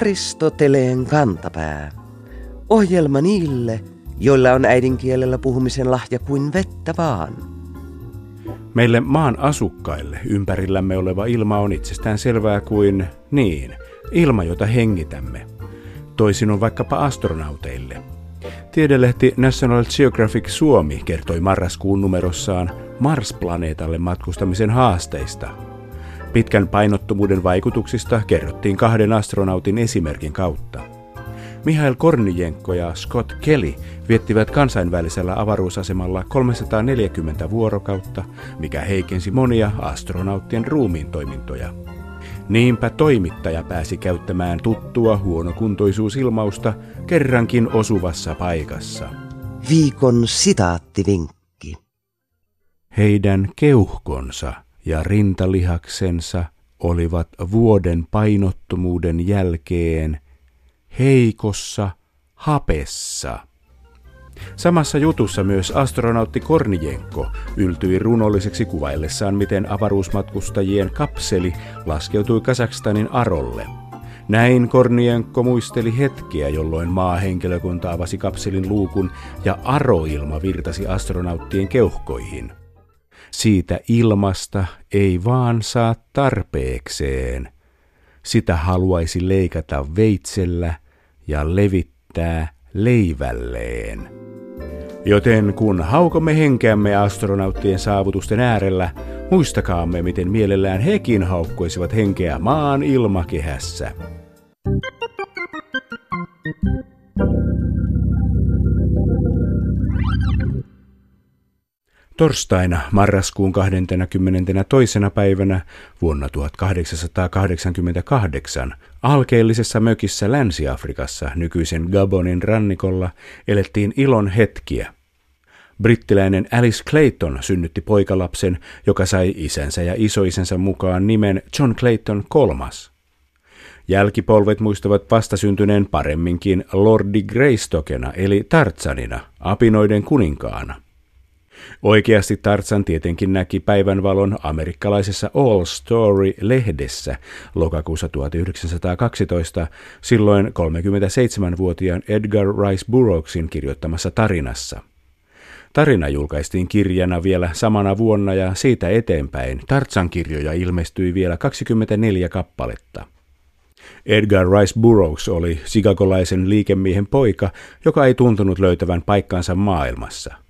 Aristoteleen kantapää. Ohjelma niille, joilla on äidinkielellä puhumisen lahja kuin vettä vaan. Meille maan asukkaille ympärillämme oleva ilma on itsestään selvää kuin niin, ilma, jota hengitämme. Toisin on vaikkapa astronauteille. Tiedelehti National Geographic Suomi kertoi marraskuun numerossaan Mars-planeetalle matkustamisen haasteista. Pitkän painottomuuden vaikutuksista kerrottiin kahden astronautin esimerkin kautta. Mihail Kornijenko ja Scott Kelly viettivät kansainvälisellä avaruusasemalla 340 vuorokautta, mikä heikensi monia astronauttien ruumiin toimintoja. Niinpä toimittaja pääsi käyttämään tuttua huonokuntoisuusilmausta kerrankin osuvassa paikassa. Viikon sitaattivinkki. Heidän keuhkonsa ja rintalihaksensa olivat vuoden painottomuuden jälkeen heikossa hapessa. Samassa jutussa myös astronautti Kornijenko yltyi runolliseksi kuvaillessaan, miten avaruusmatkustajien kapseli laskeutui Kasakstanin Arolle. Näin Kornienko muisteli hetkeä, jolloin maahenkilökunta avasi kapselin luukun ja aroilma virtasi astronauttien keuhkoihin. Siitä ilmasta ei vaan saa tarpeekseen. Sitä haluaisi leikata veitsellä ja levittää leivälleen. Joten kun haukomme henkeämme astronauttien saavutusten äärellä, muistakaamme, miten mielellään hekin haukkoisivat henkeä maan ilmakehässä. Torstaina marraskuun 22. päivänä vuonna 1888 alkeellisessa mökissä Länsi-Afrikassa nykyisen Gabonin rannikolla elettiin ilon hetkiä. Brittiläinen Alice Clayton synnytti poikalapsen, joka sai isänsä ja isoisänsä mukaan nimen John Clayton kolmas. Jälkipolvet muistavat vastasyntyneen paremminkin Lordi Greystokena eli Tarzanina, apinoiden kuninkaana. Oikeasti Tarzan tietenkin näki päivänvalon amerikkalaisessa All Story-lehdessä lokakuussa 1912, silloin 37-vuotiaan Edgar Rice Burroughsin kirjoittamassa tarinassa. Tarina julkaistiin kirjana vielä samana vuonna ja siitä eteenpäin Tartsan kirjoja ilmestyi vielä 24 kappaletta. Edgar Rice Burroughs oli sigakolaisen liikemiehen poika, joka ei tuntunut löytävän paikkaansa maailmassa –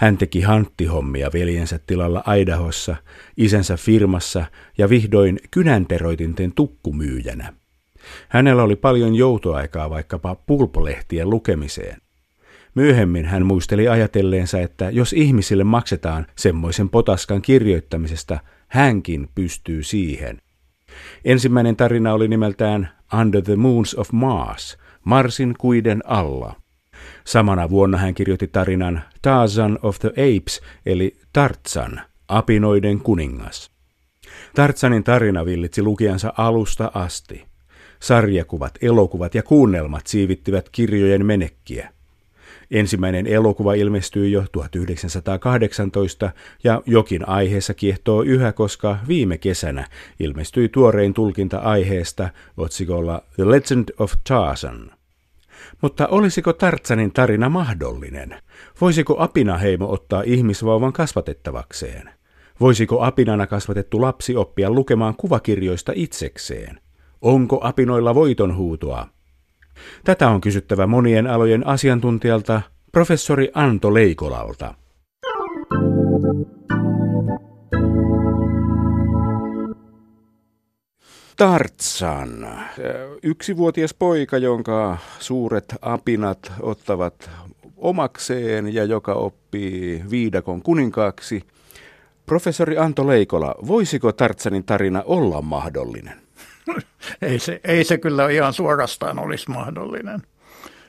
hän teki hanttihommia veljensä tilalla Aidahossa, isänsä firmassa ja vihdoin kynänteroitinten tukkumyyjänä. Hänellä oli paljon joutoaikaa vaikkapa pulpolehtien lukemiseen. Myöhemmin hän muisteli ajatelleensa, että jos ihmisille maksetaan semmoisen potaskan kirjoittamisesta, hänkin pystyy siihen. Ensimmäinen tarina oli nimeltään Under the Moons of Mars, Marsin kuiden alla. Samana vuonna hän kirjoitti tarinan Tarzan of the Apes, eli Tartsan, apinoiden kuningas. Tartsanin tarina villitsi lukijansa alusta asti. Sarjakuvat, elokuvat ja kuunnelmat siivittivät kirjojen menekkiä. Ensimmäinen elokuva ilmestyi jo 1918 ja jokin aiheessa kiehtoo yhä, koska viime kesänä ilmestyi tuorein tulkinta aiheesta otsikolla The Legend of Tarzan. Mutta olisiko Tartsanin tarina mahdollinen? Voisiko apinaheimo ottaa ihmisvauvan kasvatettavakseen? Voisiko apinana kasvatettu lapsi oppia lukemaan kuvakirjoista itsekseen? Onko apinoilla voitonhuutoa? Tätä on kysyttävä monien alojen asiantuntijalta, professori Anto Leikolalta. Tartsan, yksivuotias poika, jonka suuret apinat ottavat omakseen ja joka oppii viidakon kuninkaaksi. Professori Anto Leikola, voisiko Tartsanin tarina olla mahdollinen? ei, se, ei se kyllä ihan suorastaan olisi mahdollinen.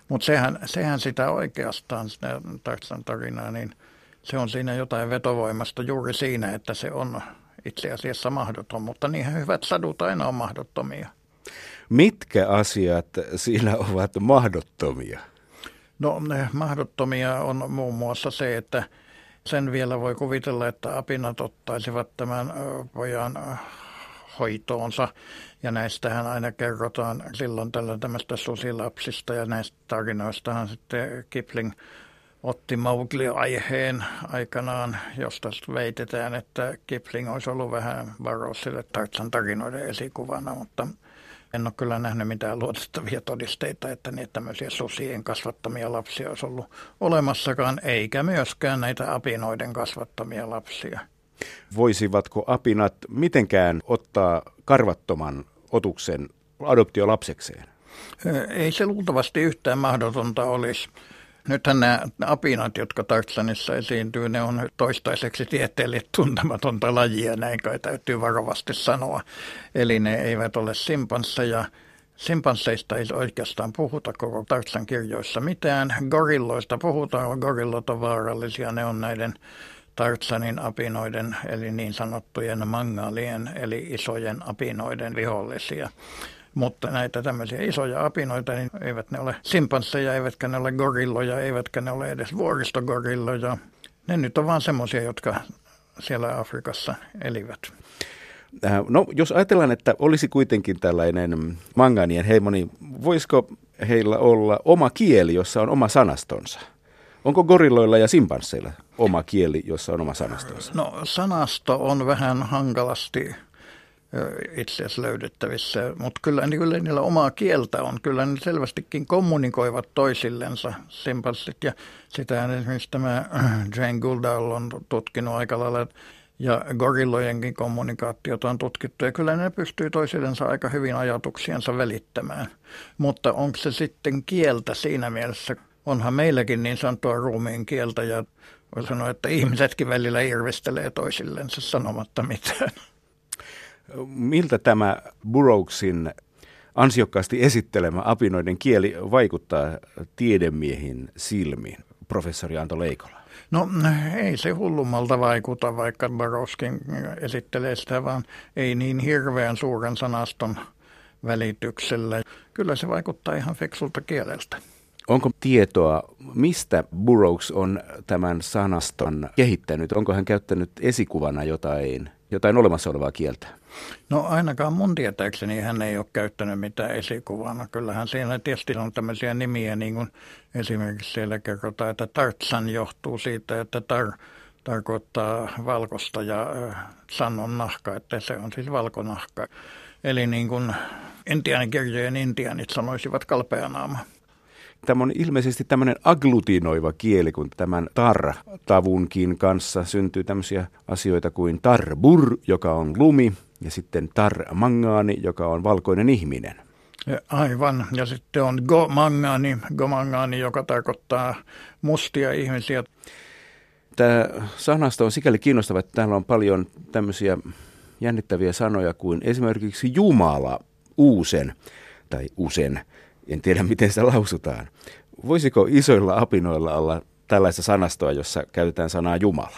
Mutta sehän, sehän sitä oikeastaan, sitä Tartsan tarinaa, niin se on siinä jotain vetovoimasta juuri siinä, että se on itse asiassa mahdoton, mutta niinhän hyvät sadut aina on mahdottomia. Mitkä asiat siinä ovat mahdottomia? No ne mahdottomia on muun muassa se, että sen vielä voi kuvitella, että apinat ottaisivat tämän pojan hoitoonsa. Ja näistähän aina kerrotaan silloin tällä tämmöistä susilapsista ja näistä tarinoistahan sitten Kipling otti Mowgli-aiheen aikanaan, josta veitetään, että Kipling olisi ollut vähän varous sille Tartsan tarinoiden esikuvana, mutta en ole kyllä nähnyt mitään luotettavia todisteita, että niitä tämmöisiä susien kasvattamia lapsia olisi ollut olemassakaan, eikä myöskään näitä apinoiden kasvattamia lapsia. Voisivatko apinat mitenkään ottaa karvattoman otuksen adoptiolapsekseen? Ei se luultavasti yhtään mahdotonta olisi. Nythän nämä apinat, jotka Tartsanissa esiintyy, ne on toistaiseksi tieteelle tuntematonta lajia, näin kai täytyy varovasti sanoa. Eli ne eivät ole simpansseja. Simpansseista ei oikeastaan puhuta koko Tartsan kirjoissa mitään. Gorilloista puhutaan, gorillot on vaarallisia, ne on näiden Tartsanin apinoiden, eli niin sanottujen mangaalien, eli isojen apinoiden vihollisia. Mutta näitä tämmöisiä isoja apinoita, niin eivät ne ole simpansseja, eivätkä ne ole gorilloja, eivätkä ne ole edes vuoristogorilloja. Ne nyt on vaan semmoisia, jotka siellä Afrikassa elivät. Äh, no, jos ajatellaan, että olisi kuitenkin tällainen manganien heimo, niin voisiko heillä olla oma kieli, jossa on oma sanastonsa? Onko gorilloilla ja simpansseilla oma kieli, jossa on oma sanastonsa? No sanasto on vähän hankalasti itse asiassa löydettävissä, mutta kyllä, niin kyllä niillä omaa kieltä on. Kyllä ne selvästikin kommunikoivat toisillensa simpanssit ja sitä esimerkiksi tämä Jane Goodall on tutkinut aika lailla ja gorillojenkin kommunikaatiota on tutkittu ja kyllä ne pystyy toisillensa aika hyvin ajatuksiensa välittämään. Mutta onko se sitten kieltä siinä mielessä, onhan meilläkin niin sanottua ruumiin kieltä ja voi sanoa, että ihmisetkin välillä irvistelee toisillensa sanomatta mitään. Miltä tämä Burroughsin ansiokkaasti esittelemä apinoiden kieli vaikuttaa tiedemiehin silmiin, professori Anto Leikola? No ei se hullummalta vaikuta, vaikka Baroskin esittelee sitä, vaan ei niin hirveän suuren sanaston välityksellä. Kyllä se vaikuttaa ihan fiksulta kieleltä. Onko tietoa, mistä Burroughs on tämän sanaston kehittänyt? Onko hän käyttänyt esikuvana jotain, jotain olemassa olevaa kieltä? No ainakaan mun tietääkseni hän ei ole käyttänyt mitään esikuvana. Kyllähän siinä tietysti on tämmöisiä nimiä, niin kuin esimerkiksi siellä kerrotaan, että Tartsan johtuu siitä, että tar tarkoittaa valkosta ja san on nahka, että se on siis valkonahka. Eli niin kuin intiaanikirjojen intiaanit sanoisivat kalpeanaama. Tämä on ilmeisesti tämmöinen agglutinoiva kieli, kun tämän tar-tavunkin kanssa syntyy tämmöisiä asioita kuin tarbur, joka on lumi, ja sitten tar-mangaani, joka on valkoinen ihminen. Aivan, ja sitten on go-mangaani, go-mangaani, joka tarkoittaa mustia ihmisiä. Tämä sanasta on sikäli kiinnostava, että täällä on paljon tämmöisiä jännittäviä sanoja kuin esimerkiksi Jumala, uusen tai usen – en tiedä, miten sitä lausutaan. Voisiko isoilla apinoilla olla tällaista sanastoa, jossa käytetään sanaa Jumala?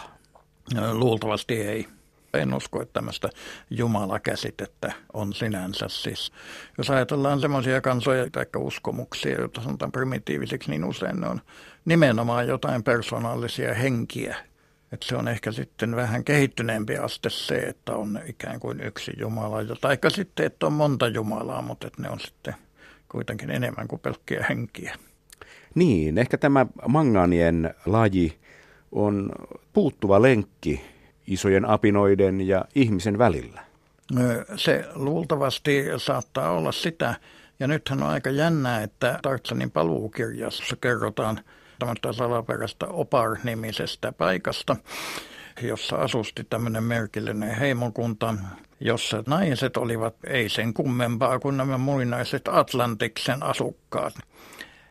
Luultavasti ei. En usko, että tämmöistä Jumala-käsitettä on sinänsä siis. Jos ajatellaan semmoisia kansoja tai uskomuksia, joita sanotaan primitiivisiksi, niin usein ne on nimenomaan jotain persoonallisia henkiä. Että se on ehkä sitten vähän kehittyneempi aste se, että on ikään kuin yksi Jumala, tai sitten, että on monta Jumalaa, mutta että ne on sitten kuitenkin enemmän kuin pelkkiä henkiä. Niin, ehkä tämä manganien laji on puuttuva lenkki isojen apinoiden ja ihmisen välillä. Se luultavasti saattaa olla sitä. Ja nythän on aika jännää, että Tartsanin paluukirjassa kerrotaan tämmöistä salaperäistä Opar-nimisestä paikasta, jossa asusti tämmöinen merkillinen heimokunta, jossa naiset olivat ei sen kummempaa kuin nämä muinaiset Atlantiksen asukkaat.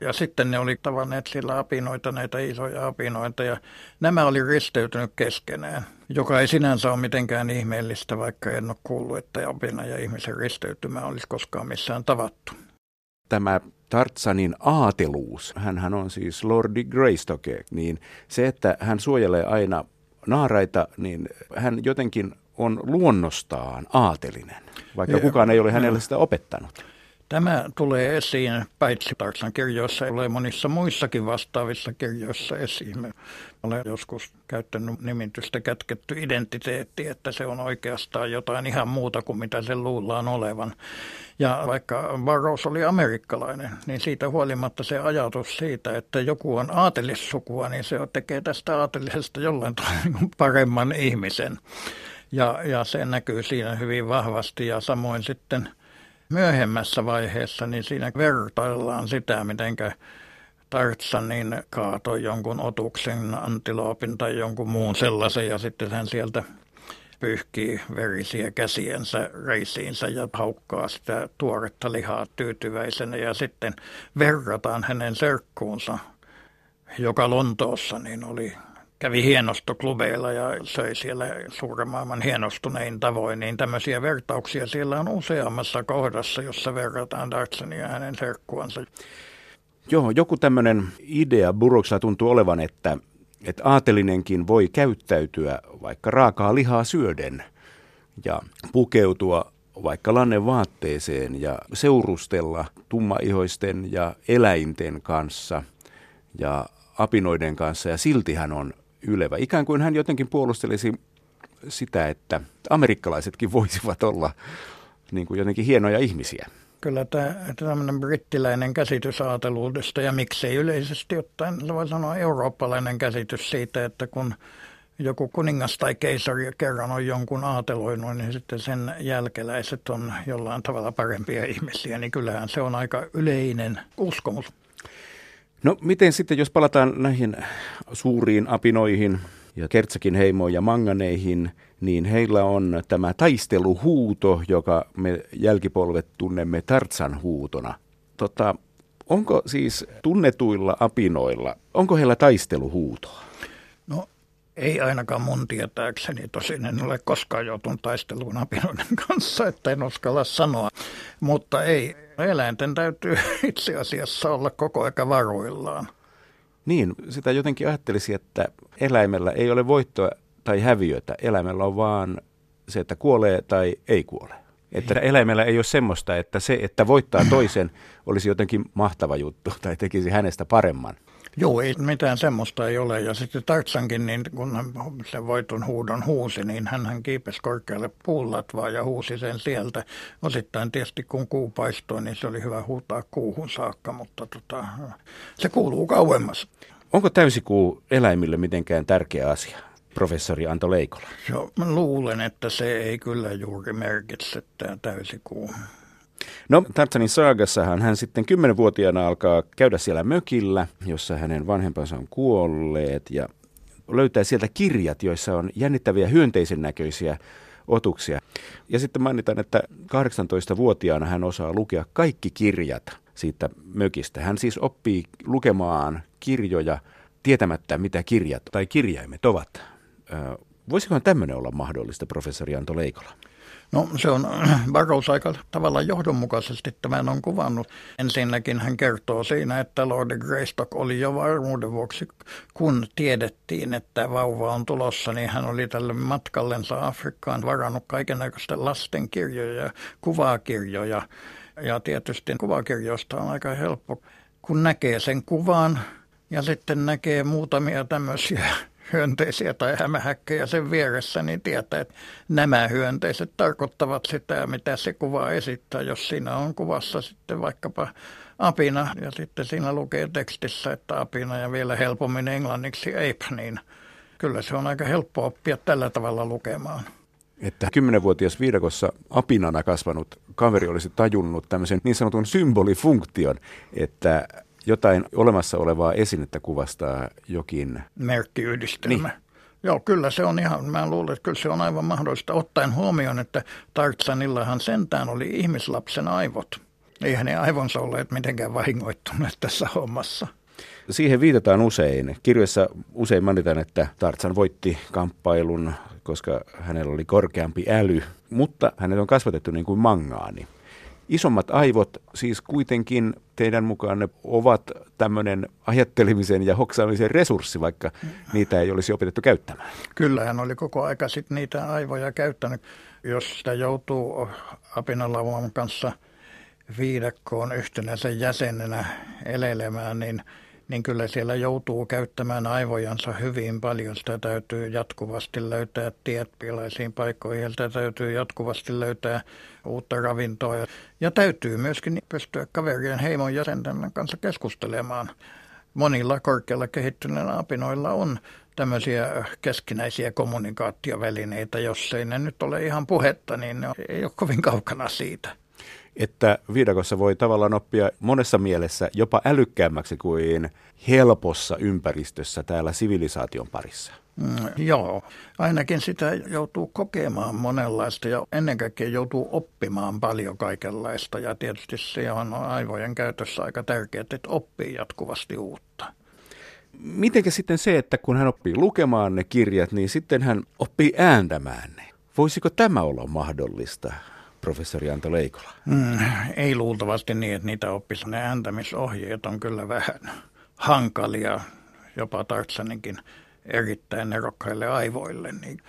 Ja sitten ne oli tavanneet sillä apinoita, näitä isoja apinoita, ja nämä oli risteytynyt keskenään, joka ei sinänsä ole mitenkään ihmeellistä, vaikka en ole kuullut, että apina ja ihmisen risteytymä olisi koskaan missään tavattu. Tämä Tartsanin aateluus, hän on siis Lordi Greystoke, niin se, että hän suojelee aina naaraita, niin hän jotenkin on luonnostaan aatelinen, vaikka kukaan ei ole hänelle sitä opettanut. Tämä tulee esiin paitsi Tarsan kirjoissa, tulee monissa muissakin vastaavissa kirjoissa esiin. Olen joskus käyttänyt nimitystä kätketty identiteetti, että se on oikeastaan jotain ihan muuta kuin mitä se luullaan olevan. Ja vaikka Burroughs oli amerikkalainen, niin siitä huolimatta se ajatus siitä, että joku on aatelissukua, niin se tekee tästä aatelisesta jollain tavalla paremman ihmisen. Ja, ja se näkyy siinä hyvin vahvasti ja samoin sitten – myöhemmässä vaiheessa, niin siinä vertaillaan sitä, miten Tartsanin kaatoi jonkun otuksen, antiloopin tai jonkun muun sellaisen ja sitten hän sieltä pyyhkii verisiä käsiensä reisiinsä ja haukkaa sitä tuoretta lihaa tyytyväisenä ja sitten verrataan hänen serkkuunsa, joka Lontoossa niin oli kävi hienostoklubeilla ja söi siellä suuren maailman hienostunein tavoin, niin tämmöisiä vertauksia siellä on useammassa kohdassa, jossa verrataan Dartsonia ja hänen serkkuansa. Joo, joku tämmöinen idea Burroughsilla tuntuu olevan, että, että aatelinenkin voi käyttäytyä vaikka raakaa lihaa syöden ja pukeutua vaikka lannen vaatteeseen ja seurustella tummaihoisten ja eläinten kanssa ja apinoiden kanssa ja silti hän on ylevä. Ikään kuin hän jotenkin puolustelisi sitä, että amerikkalaisetkin voisivat olla niin kuin jotenkin hienoja ihmisiä. Kyllä tämä tämmöinen brittiläinen käsitys aateluudesta ja miksei yleisesti ottaen, voi sanoa eurooppalainen käsitys siitä, että kun joku kuningas tai keisari kerran on jonkun aateloinut, niin sitten sen jälkeläiset on jollain tavalla parempia ihmisiä, niin kyllähän se on aika yleinen uskomus. No miten sitten, jos palataan näihin suuriin apinoihin ja Kertsakin heimoon ja manganeihin, niin heillä on tämä taisteluhuuto, joka me jälkipolvet tunnemme Tartsan huutona. Tota, onko siis tunnetuilla apinoilla, onko heillä taisteluhuutoa? No ei ainakaan mun tietääkseni, tosin en ole koskaan joutunut taisteluun apinoiden kanssa, että en uskalla sanoa. Mutta ei, eläinten täytyy itse asiassa olla koko aika varuillaan. Niin, sitä jotenkin ajattelisi, että eläimellä ei ole voittoa tai häviötä. Eläimellä on vaan se, että kuolee tai ei kuole. Että eläimellä ei ole semmoista, että se, että voittaa toisen, olisi jotenkin mahtava juttu tai tekisi hänestä paremman. Joo, ei mitään semmoista ei ole. Ja sitten Tartsankin, niin kun hän sen voiton huudon huusi, niin hän kiipesi korkealle puullatvaa ja huusi sen sieltä. Osittain tietysti kun kuu paistoi, niin se oli hyvä huutaa kuuhun saakka, mutta tota, se kuuluu kauemmas. Onko täysikuu eläimille mitenkään tärkeä asia? professori Anto Leikola? Joo, mä luulen, että se ei kyllä juuri merkitse tämä täysikuu. No, Tartsanin saagassahan hän sitten kymmenenvuotiaana alkaa käydä siellä mökillä, jossa hänen vanhempansa on kuolleet ja löytää sieltä kirjat, joissa on jännittäviä hyönteisen näköisiä otuksia. Ja sitten mainitaan, että 18-vuotiaana hän osaa lukea kaikki kirjat siitä mökistä. Hän siis oppii lukemaan kirjoja tietämättä, mitä kirjat tai kirjaimet ovat. Voisikohan tämmöinen olla mahdollista, professori Anto Leikola? No se on Burroughs aika tavalla johdonmukaisesti tämän on kuvannut. Ensinnäkin hän kertoo siinä, että Lord Greystock oli jo varmuuden vuoksi, kun tiedettiin, että vauva on tulossa, niin hän oli tälle matkallensa Afrikkaan varannut kaikenlaista lastenkirjoja ja kuvakirjoja. Ja tietysti kuvakirjoista on aika helppo, kun näkee sen kuvan ja sitten näkee muutamia tämmöisiä hyönteisiä tai hämähäkkejä sen vieressä, niin tietää, että nämä hyönteiset tarkoittavat sitä, mitä se kuva esittää. Jos siinä on kuvassa sitten vaikkapa apina ja sitten siinä lukee tekstissä, että apina ja vielä helpommin englanniksi ape, niin kyllä se on aika helppo oppia tällä tavalla lukemaan. Että kymmenenvuotias viidakossa apinana kasvanut kaveri olisi tajunnut tämmöisen niin sanotun symbolifunktion, että jotain olemassa olevaa esinettä kuvastaa jokin... Merkkiyhdistelmä. Niin. Joo, kyllä se on ihan, mä luulen, että kyllä se on aivan mahdollista, ottaen huomioon, että Tartsanillahan sentään oli ihmislapsen aivot. Eihän ne aivonsa olleet mitenkään vahingoittuneet tässä hommassa. Siihen viitataan usein. Kirjoissa usein mainitaan, että Tartsan voitti kamppailun, koska hänellä oli korkeampi äly, mutta hänet on kasvatettu niin kuin mangaani. Isommat aivot siis kuitenkin teidän mukaan ne ovat tämmöinen ajattelemisen ja hoksaamisen resurssi, vaikka niitä ei olisi opetettu käyttämään. Kyllä, hän oli koko aika sitten niitä aivoja käyttänyt. Jos sitä joutuu apinalauman kanssa viidakkoon yhtenäisen jäsenenä elelemään, niin, niin kyllä siellä joutuu käyttämään aivojansa hyvin paljon. Sitä täytyy jatkuvasti löytää tiet pilaisiin paikkoihin, sitä täytyy jatkuvasti löytää uutta ravintoa. Ja täytyy myöskin pystyä kaverien heimon jäsenten kanssa keskustelemaan. Monilla korkealla kehittyneillä apinoilla on tämmöisiä keskinäisiä kommunikaatiovälineitä. Jos ei ne nyt ole ihan puhetta, niin ne ei ole kovin kaukana siitä. Että viidakossa voi tavallaan oppia monessa mielessä jopa älykkäämmäksi kuin helpossa ympäristössä täällä sivilisaation parissa. Mm, joo, ainakin sitä joutuu kokemaan monenlaista ja ennen kaikkea joutuu oppimaan paljon kaikenlaista. Ja tietysti se on aivojen käytössä aika tärkeää, että oppii jatkuvasti uutta. Mitenkä sitten se, että kun hän oppii lukemaan ne kirjat, niin sitten hän oppii ääntämään ne? Voisiko tämä olla mahdollista, professori Anto Leikola? Mm, ei luultavasti niin, että niitä oppisi. Ne ääntämisohjeet on kyllä vähän hankalia, jopa Tartsaninkin erittäin nerokkaille aivoille. Niin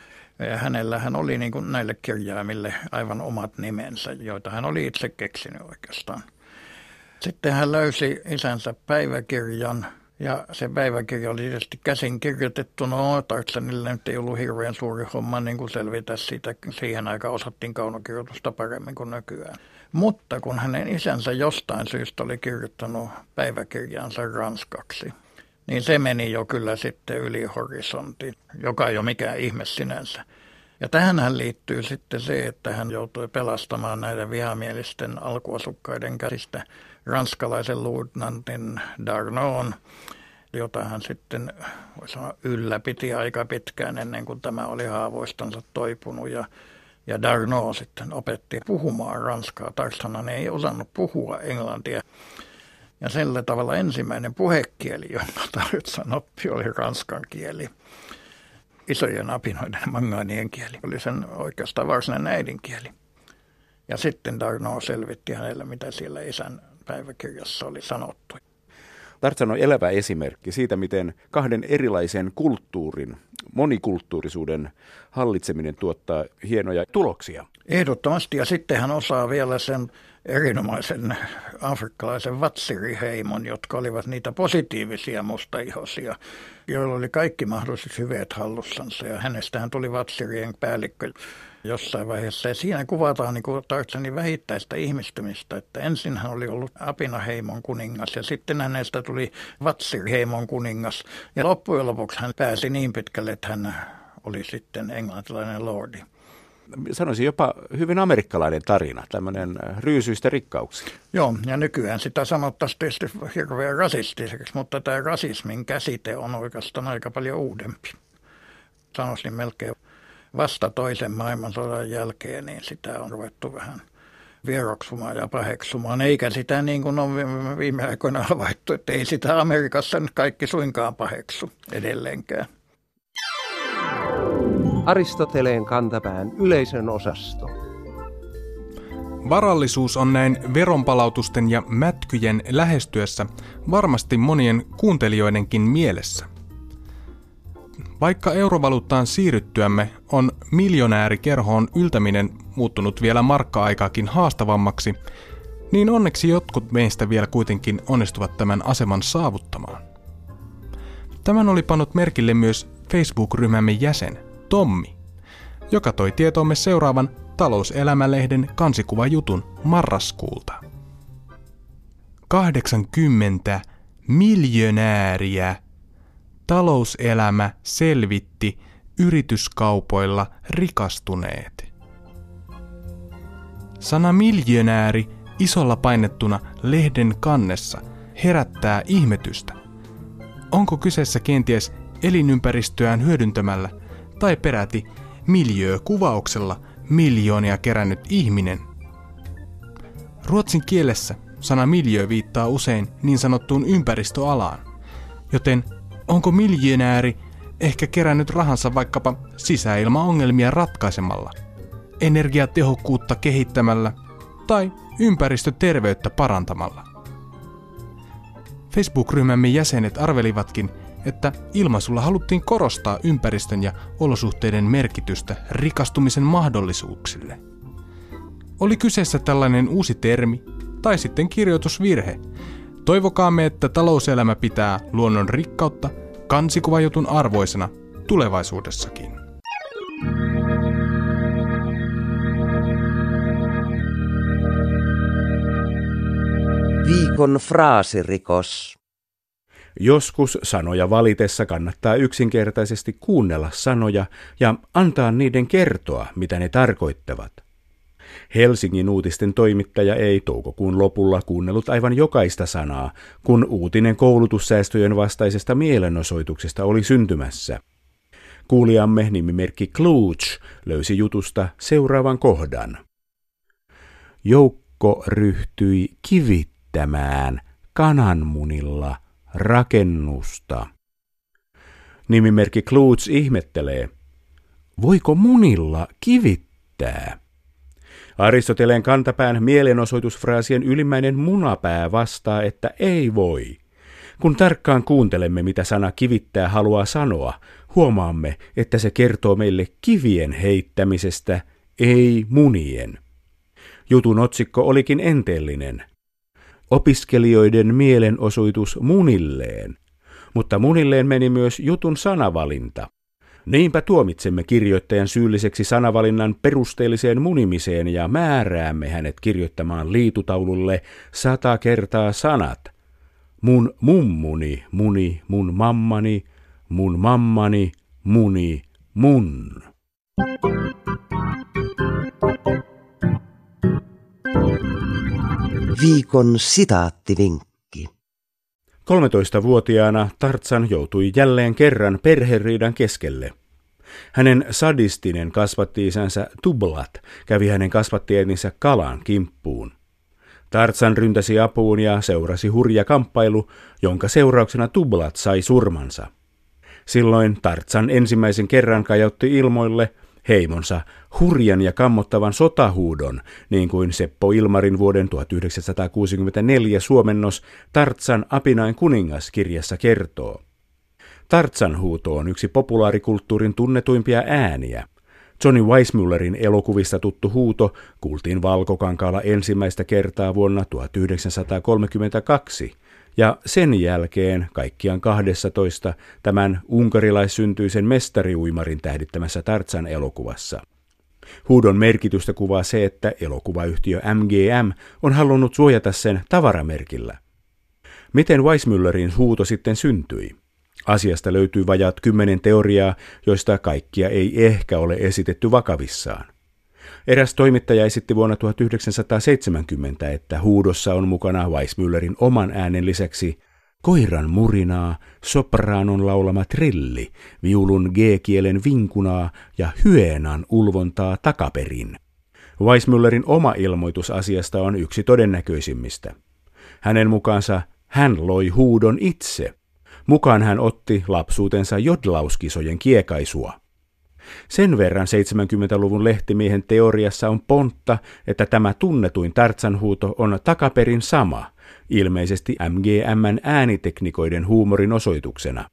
hänellä hän oli niin kuin näille kirjaimille aivan omat nimensä, joita hän oli itse keksinyt oikeastaan. Sitten hän löysi isänsä päiväkirjan, ja se päiväkirja oli tietysti käsin kirjoitettu. No, Tartsanille nyt ei ollut hirveän suuri homma niin kuin selvitä siitä. Siihen aikaan osattiin kaunokirjoitusta paremmin kuin nykyään. Mutta kun hänen isänsä jostain syystä oli kirjoittanut päiväkirjansa ranskaksi, niin se meni jo kyllä sitten yli horisontin, joka ei ole mikään ihme sinänsä. Ja tähän liittyy sitten se, että hän joutui pelastamaan näitä vihamielisten alkuasukkaiden käsistä ranskalaisen luutnantin Darnon, jota hän sitten sanoa, ylläpiti aika pitkään ennen kuin tämä oli haavoistansa toipunut. Ja, ja Darno sitten opetti puhumaan ranskaa. Tarshanan ei osannut puhua englantia. Ja sillä tavalla ensimmäinen puhekieli, jonka Tarzan oppi, oli ranskan kieli. Isojen apinoiden mangaanien kieli oli sen oikeastaan varsinainen äidinkieli. Ja sitten Darno selvitti hänelle, mitä siellä isän päiväkirjassa oli sanottu. Tartsan on elävä esimerkki siitä, miten kahden erilaisen kulttuurin, monikulttuurisuuden hallitseminen tuottaa hienoja tuloksia. Ehdottomasti, ja sitten hän osaa vielä sen erinomaisen afrikkalaisen vatsiriheimon, jotka olivat niitä positiivisia mustaihosia, joilla oli kaikki mahdolliset hyveet hallussansa, ja hänestähän tuli vatsirien päällikkö jossain vaiheessa. Ja siinä kuvataan niin Tartsanin vähittäistä ihmistymistä, että ensin hän oli ollut Apinaheimon kuningas ja sitten hänestä tuli Vatsirheimon kuningas. Ja loppujen lopuksi hän pääsi niin pitkälle, että hän oli sitten englantilainen lordi. Sanoisin jopa hyvin amerikkalainen tarina, tämmöinen ryysyistä rikkauksia. Joo, ja nykyään sitä sanottaisiin tietysti hirveän rasistiseksi, mutta tämä rasismin käsite on oikeastaan aika paljon uudempi. Sanoisin melkein vasta toisen maailmansodan jälkeen, niin sitä on ruvettu vähän vieroksumaan ja paheksumaan, eikä sitä niin kuin on viime aikoina havaittu, että ei sitä Amerikassa nyt kaikki suinkaan paheksu edelleenkään. Aristoteleen kantapään yleisön osasto. Varallisuus on näin veronpalautusten ja mätkyjen lähestyessä varmasti monien kuuntelijoidenkin mielessä. Vaikka eurovaluuttaan siirryttyämme on miljonäärikerhoon yltäminen muuttunut vielä markka-aikaakin haastavammaksi, niin onneksi jotkut meistä vielä kuitenkin onnistuvat tämän aseman saavuttamaan. Tämän oli pannut merkille myös Facebook-ryhmämme jäsen Tommi, joka toi tietoomme seuraavan talouselämälehden kansikuvajutun marraskuulta. 80 miljonääriä talouselämä selvitti yrityskaupoilla rikastuneet. Sana miljonääri isolla painettuna lehden kannessa herättää ihmetystä. Onko kyseessä kenties elinympäristöään hyödyntämällä tai peräti miljöökuvauksella miljoonia kerännyt ihminen? Ruotsin kielessä sana miljö viittaa usein niin sanottuun ympäristöalaan, joten Onko miljonääri ehkä kerännyt rahansa vaikkapa sisäilmaongelmia ratkaisemalla, energiatehokkuutta kehittämällä tai ympäristöterveyttä parantamalla? Facebook-ryhmämme jäsenet arvelivatkin, että ilmaisulla haluttiin korostaa ympäristön ja olosuhteiden merkitystä rikastumisen mahdollisuuksille. Oli kyseessä tällainen uusi termi tai sitten kirjoitusvirhe. Toivokaamme, että talouselämä pitää luonnon rikkautta kansikuvajutun arvoisena tulevaisuudessakin. Viikon fraasirikos. Joskus sanoja valitessa kannattaa yksinkertaisesti kuunnella sanoja ja antaa niiden kertoa, mitä ne tarkoittavat. Helsingin uutisten toimittaja ei toukokuun lopulla kuunnellut aivan jokaista sanaa, kun uutinen koulutussäästöjen vastaisesta mielenosoituksesta oli syntymässä. Kuulijamme nimimerkki Klooch löysi jutusta seuraavan kohdan. Joukko ryhtyi kivittämään kananmunilla rakennusta. Nimimerkki Kloots ihmettelee, voiko munilla kivittää? Aristoteleen kantapään mielenosoitusfraasien ylimmäinen munapää vastaa, että ei voi. Kun tarkkaan kuuntelemme, mitä sana kivittää haluaa sanoa, huomaamme, että se kertoo meille kivien heittämisestä, ei munien. Jutun otsikko olikin enteellinen. Opiskelijoiden mielenosoitus munilleen. Mutta munilleen meni myös jutun sanavalinta. Niinpä tuomitsemme kirjoittajan syylliseksi sanavalinnan perusteelliseen munimiseen ja määräämme hänet kirjoittamaan liitutaululle sata kertaa sanat. Mun mummuni, muni, mun mammani, mun mammani, muni, mun. Viikon sitaattivinkki. 13-vuotiaana Tartsan joutui jälleen kerran perheriidan keskelle. Hänen sadistinen kasvattiisänsä Tublat kävi hänen kasvattieninsä kalan kimppuun. Tartsan ryntäsi apuun ja seurasi hurja kamppailu, jonka seurauksena Tublat sai surmansa. Silloin Tartsan ensimmäisen kerran kajotti ilmoille – heimonsa hurjan ja kammottavan sotahuudon, niin kuin Seppo Ilmarin vuoden 1964 suomennos Tartsan apinain kuningas kirjassa kertoo. Tartsan huuto on yksi populaarikulttuurin tunnetuimpia ääniä. Johnny Weissmüllerin elokuvista tuttu huuto kuultiin Valkokankaalla ensimmäistä kertaa vuonna 1932 – ja sen jälkeen kaikkiaan 12 tämän unkarilaissyntyisen mestariuimarin tähdittämässä Tartsan elokuvassa. Huudon merkitystä kuvaa se, että elokuvayhtiö MGM on halunnut suojata sen tavaramerkillä. Miten Weissmüllerin huuto sitten syntyi? Asiasta löytyy vajaat kymmenen teoriaa, joista kaikkia ei ehkä ole esitetty vakavissaan. Eräs toimittaja esitti vuonna 1970, että huudossa on mukana Weissmüllerin oman äänen lisäksi koiran murinaa, sopraanon laulama trilli, viulun G-kielen vinkunaa ja hyenan ulvontaa takaperin. Weissmüllerin oma ilmoitus asiasta on yksi todennäköisimmistä. Hänen mukaansa hän loi huudon itse. Mukaan hän otti lapsuutensa jodlauskisojen kiekaisua. Sen verran 70-luvun lehtimiehen teoriassa on pontta, että tämä tunnetuin tartsanhuuto on takaperin sama, ilmeisesti MGMn ääniteknikoiden huumorin osoituksena.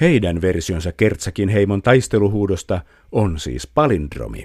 Heidän versionsa Kertsakin heimon taisteluhuudosta on siis palindromi.